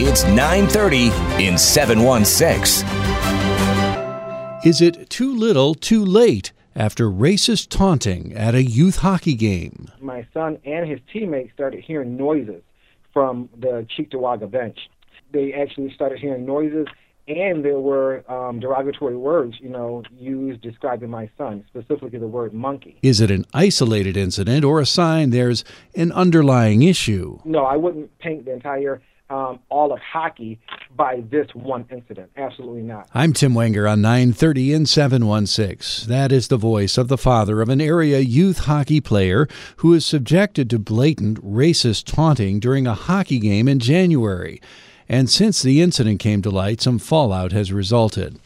It's 9:30 in 716. Is it too little, too late after racist taunting at a youth hockey game? My son and his teammates started hearing noises from the Cheektowaga bench. They actually started hearing noises and there were um, derogatory words, you know, used describing my son, specifically the word monkey. Is it an isolated incident or a sign there's an underlying issue? No, I wouldn't paint the entire um, all of hockey by this one incident. Absolutely not. I'm Tim Wenger on 930 and 716. That is the voice of the father of an area youth hockey player who was subjected to blatant racist taunting during a hockey game in January and since the incident came to light, some fallout has resulted.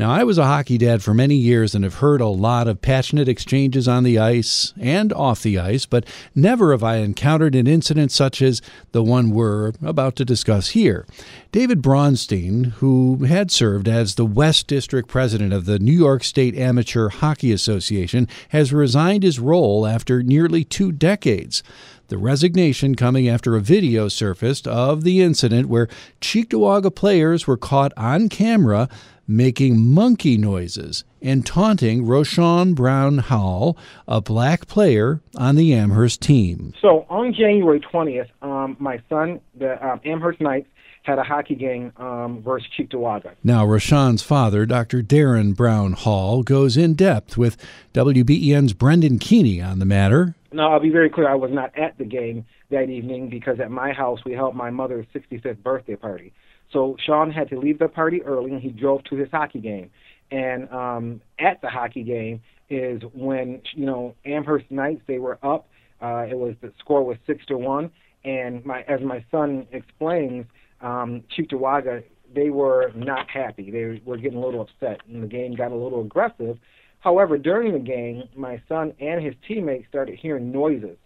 Now, I was a hockey dad for many years and have heard a lot of passionate exchanges on the ice and off the ice, but never have I encountered an incident such as the one we're about to discuss here. David Bronstein, who had served as the West District president of the New York State Amateur Hockey Association, has resigned his role after nearly two decades. The resignation coming after a video surfaced of the incident where Cheektowaga players were caught on camera making monkey noises and taunting Roshan Brown Howell, a black player on the Amherst team. So on January 20th, um, my son, the um, Amherst Knights, had a hockey game um, versus Cheektowaga. Now, Roshan's father, Dr. Darren Brown Howell, goes in depth with WBEN's Brendan Keeney on the matter. Now, I'll be very clear. I was not at the game that evening because at my house we held my mother's 65th birthday party. So Sean had to leave the party early, and he drove to his hockey game. And um, at the hockey game is when you know Amherst Knights they were up. Uh, it was the score was six to one, and my as my son explains, um, Cheektowaga they were not happy. They were getting a little upset, and the game got a little aggressive. However, during the game, my son and his teammates started hearing noises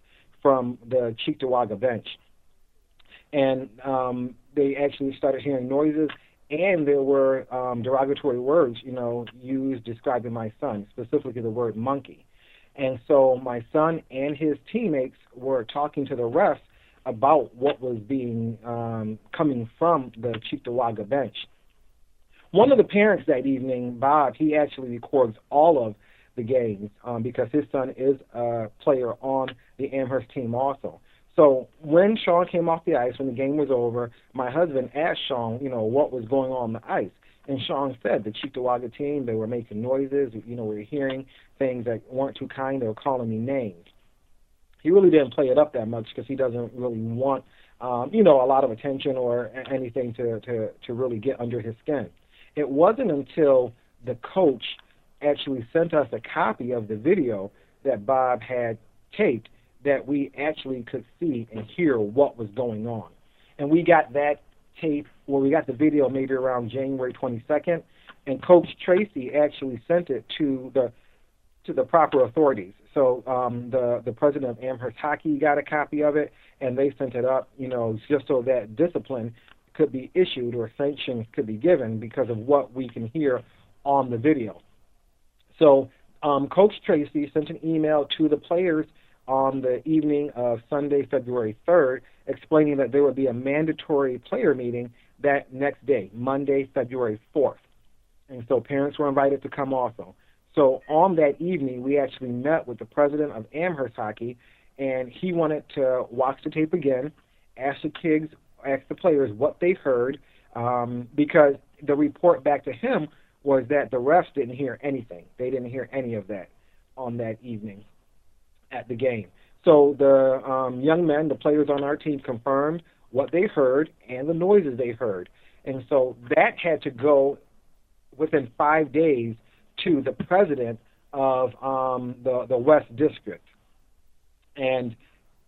from the Cheektowaga bench, and um, they actually started hearing noises, and there were um, derogatory words, you know, used describing my son, specifically the word monkey. And so my son and his teammates were talking to the refs about what was being um, coming from the Cheektowaga bench. One of the parents that evening, Bob, he actually records all of the games um, because his son is a player on the Amherst team also. So when Sean came off the ice, when the game was over, my husband asked Sean, you know, what was going on, on the ice. And Sean said the Cheektowaga team, they were making noises, you know, we were hearing things that weren't too kind, they were calling me names. He really didn't play it up that much because he doesn't really want, um, you know, a lot of attention or anything to, to, to really get under his skin. It wasn't until the coach actually sent us a copy of the video that Bob had taped that we actually could see and hear what was going on. And we got that tape, well, we got the video maybe around January 22nd, and Coach Tracy actually sent it to the to the proper authorities. So um, the the president of Amherst Hockey got a copy of it, and they sent it up, you know, just so that discipline could be issued or sanctions could be given because of what we can hear on the video. So um, Coach Tracy sent an email to the players on the evening of Sunday, February 3rd, explaining that there would be a mandatory player meeting that next day, Monday, February 4th. And so parents were invited to come also. So on that evening, we actually met with the president of Amherst Hockey, and he wanted to watch the tape again, ask the kids, ask the players what they heard, um, because the report back to him was that the refs didn't hear anything. They didn't hear any of that on that evening at the game. So the um, young men, the players on our team, confirmed what they heard and the noises they heard. And so that had to go within five days to the president of um, the, the West District. And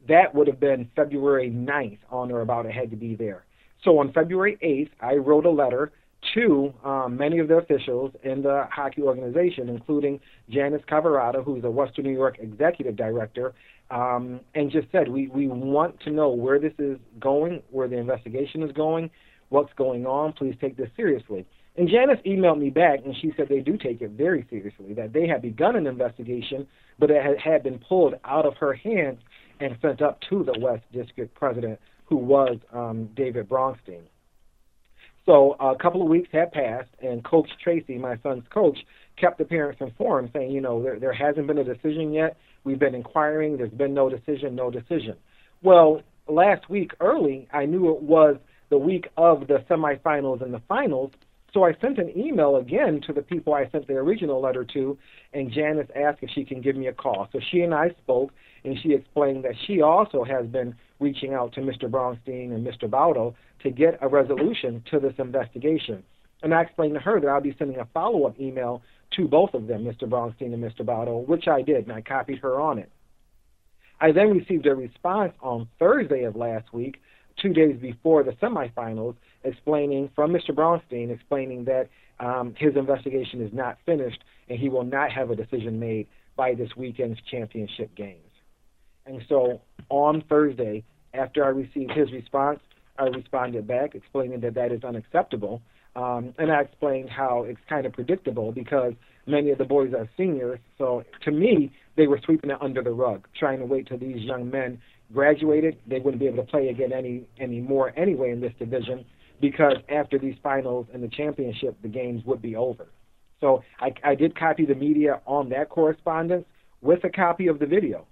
that would have been February 9th on or about. It had to be there. So on February 8th, I wrote a letter to um, many of the officials in the hockey organization, including Janice Cavarata, who's a Western New York executive director, um, and just said, we, we want to know where this is going, where the investigation is going, what's going on. Please take this seriously. And Janice emailed me back, and she said they do take it very seriously, that they had begun an investigation, but it had, had been pulled out of her hands and sent up to the West District president, who was um, David Bronstein. So a couple of weeks had passed, and Coach Tracy, my son's coach, kept the parents informed, saying, you know, there, there hasn't been a decision yet. We've been inquiring. There's been no decision, no decision. Well, last week early, I knew it was the week of the semifinals and the finals, so I sent an email again to the people I sent the original letter to, and Janice asked if she can give me a call. So she and I spoke, and she explained that she also has been reaching out to Mr. Bronstein and Mr. Baudo to get a resolution to this investigation. And I explained to her that I'll be sending a follow up email to both of them, Mr. Bronstein and Mr. Baudo, which I did, and I copied her on it. I then received a response on Thursday of last week, two days before the semifinals, explaining from Mr. Bronstein, explaining that um, his investigation is not finished and he will not have a decision made by this weekend's championship games. And so on Thursday, after I received his response, I responded back explaining that that is unacceptable. Um, and I explained how it's kind of predictable because many of the boys are seniors. So to me, they were sweeping it under the rug, trying to wait till these young men graduated. They wouldn't be able to play again any anymore anyway in this division because after these finals and the championship, the games would be over. So I, I did copy the media on that correspondence with a copy of the video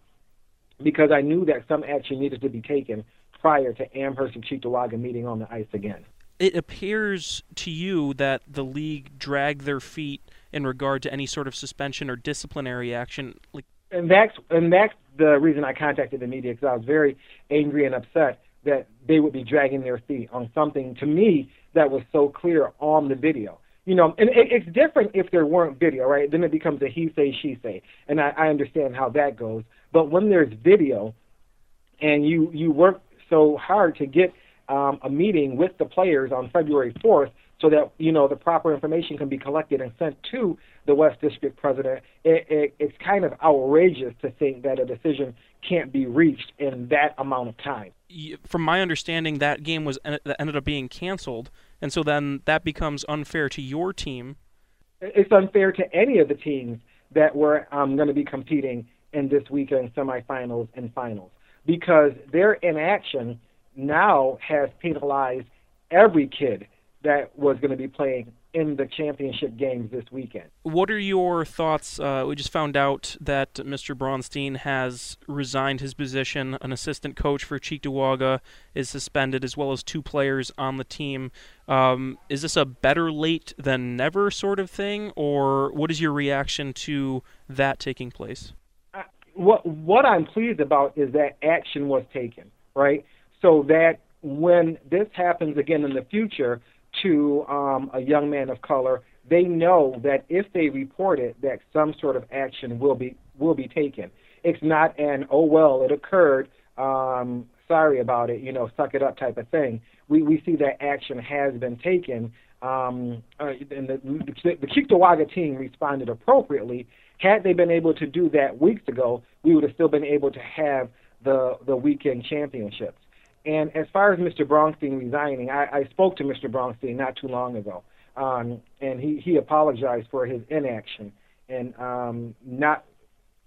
because I knew that some action needed to be taken prior to Amherst and Cheektowaga meeting on the ice again. It appears to you that the league dragged their feet in regard to any sort of suspension or disciplinary action. Like, and that's and that's the reason I contacted the media because I was very angry and upset that they would be dragging their feet on something to me that was so clear on the video. You know, and it, it's different if there weren't video, right? Then it becomes a he say, she say, and I, I understand how that goes. But when there's video, and you you work so hard to get um, a meeting with the players on February 4th, so that you know the proper information can be collected and sent to the West District president. It, it, it's kind of outrageous to think that a decision can't be reached in that amount of time. From my understanding, that game was that ended up being canceled, and so then that becomes unfair to your team. It's unfair to any of the teams that were um, going to be competing in this weekend semifinals and finals because their inaction now has penalized every kid that was going to be playing in the championship games this weekend. What are your thoughts? Uh, we just found out that Mr. Bronstein has resigned his position. An assistant coach for Cheektowaga is suspended, as well as two players on the team. Um, is this a better late than never sort of thing, or what is your reaction to that taking place? Uh, what What I'm pleased about is that action was taken, right? So that when this happens again in the future, to um, a young man of color, they know that if they report it, that some sort of action will be will be taken. It's not an oh well, it occurred. Um, sorry about it, you know, suck it up type of thing. We we see that action has been taken, um, uh, and the, the, the Cheektowaga team responded appropriately. Had they been able to do that weeks ago, we would have still been able to have the the weekend championships. And as far as Mr. Bronstein resigning, I, I spoke to Mr. Bronstein not too long ago, um, and he, he apologized for his inaction and um, not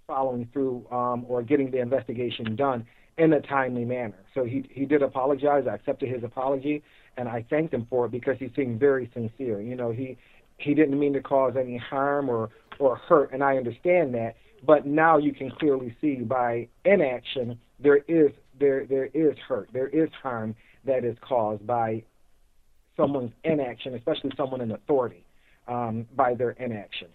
following through um, or getting the investigation done in a timely manner. So he he did apologize. I accepted his apology, and I thanked him for it because he seemed very sincere. You know, he he didn't mean to cause any harm or or hurt, and I understand that. But now you can clearly see by inaction there is there there is hurt, there is harm that is caused by someone's inaction, especially someone in authority, um, by their inaction.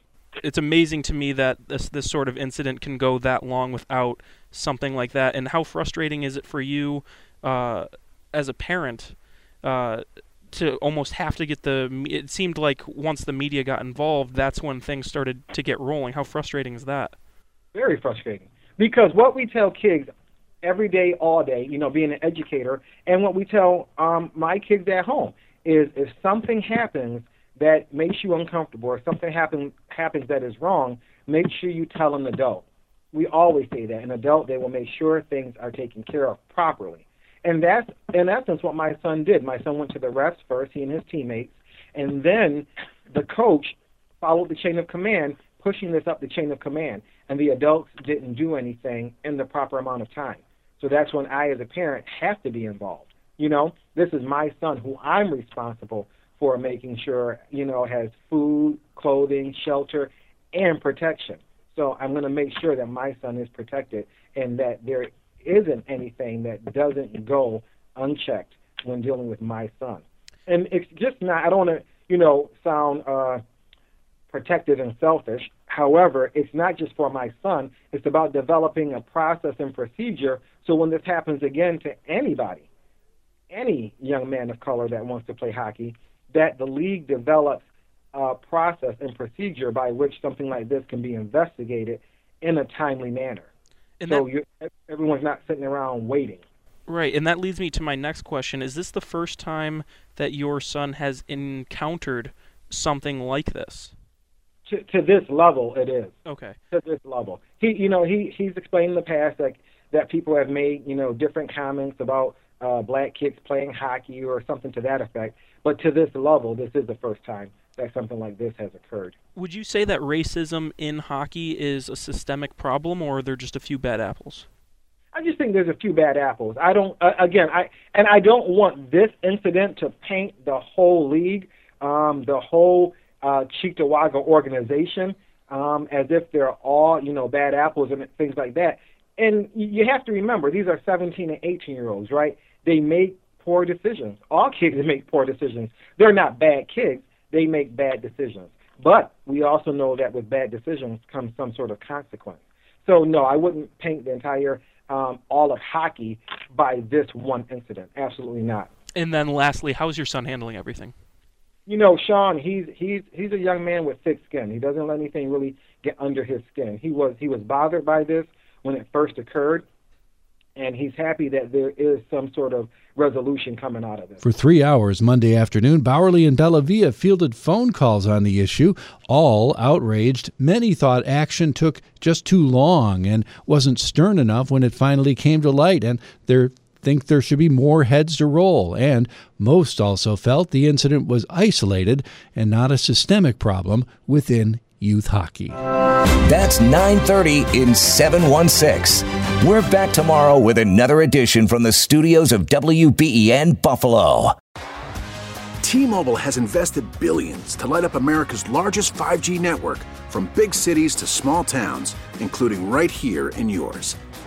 It's amazing to me that this this sort of incident can go that long without something like that. And how frustrating is it for you, uh, as a parent, uh, to almost have to get the? It seemed like once the media got involved, that's when things started to get rolling. How frustrating is that? Very frustrating because what we tell kids every day, all day. You know, being an educator, and what we tell um, my kids at home is if something happens that makes you uncomfortable or something happens happens that is wrong, make sure you tell an adult. We always say that an adult they will make sure things are taken care of properly. And that's in essence what my son did. My son went to the refs first, he and his teammates, and then the coach followed the chain of command, pushing this up the chain of command. And the adults didn't do anything in the proper amount of time. So that's when I, as a parent, have to be involved. You know, this is my son who I'm responsible for making sure, you know, has food, clothing, shelter, and protection. So I'm going to make sure that my son is protected and that there isn't anything that doesn't go unchecked when dealing with my son. And it's just not, I don't want to, you know, sound uh, protective and selfish. However, it's not just for my son, it's about developing a process and procedure so when this happens again to anybody, any young man of color that wants to play hockey, that the league develops a process and procedure by which something like this can be investigated in a timely manner. And so that, everyone's not sitting around waiting. Right, and that leads me to my next question. Is this the first time that your son has encountered something like this? To, to this level, it is. Okay. To this level, he, you know, he he's explained in the past that that people have made, you know, different comments about uh, black kids playing hockey or something to that effect. But to this level, this is the first time that something like this has occurred. Would you say that racism in hockey is a systemic problem, or are there just a few bad apples? I just think there's a few bad apples. I don't, uh, again, I and I don't want this incident to paint the whole league, um, the whole uh, Cheektowaga organization, um, as if they're all, you know, bad apples and things like that. And you have to remember, these are 17 and 18 year olds, right? They make poor decisions. All kids make poor decisions. They're not bad kids they make bad decisions. But we also know that with bad decisions comes some sort of consequence. So no, I wouldn't paint the entire um, all of hockey by this one incident. Absolutely not. And then lastly, how's your son handling everything? You know, Sean, he's he's he's a young man with thick skin. He doesn't let anything really get under his skin. He was he was bothered by this when it first occurred, and he's happy that there is some sort of resolution coming out of it. For three hours Monday afternoon, Bauerle and Bellavia fielded phone calls on the issue, all outraged. Many thought action took just too long and wasn't stern enough when it finally came to light, and they think there should be more heads to roll. And most also felt the incident was isolated and not a systemic problem within youth hockey. That's 9:30 in 716. We're back tomorrow with another edition from the studios of WBEN Buffalo. T-Mobile has invested billions to light up America's largest 5G network from big cities to small towns, including right here in yours.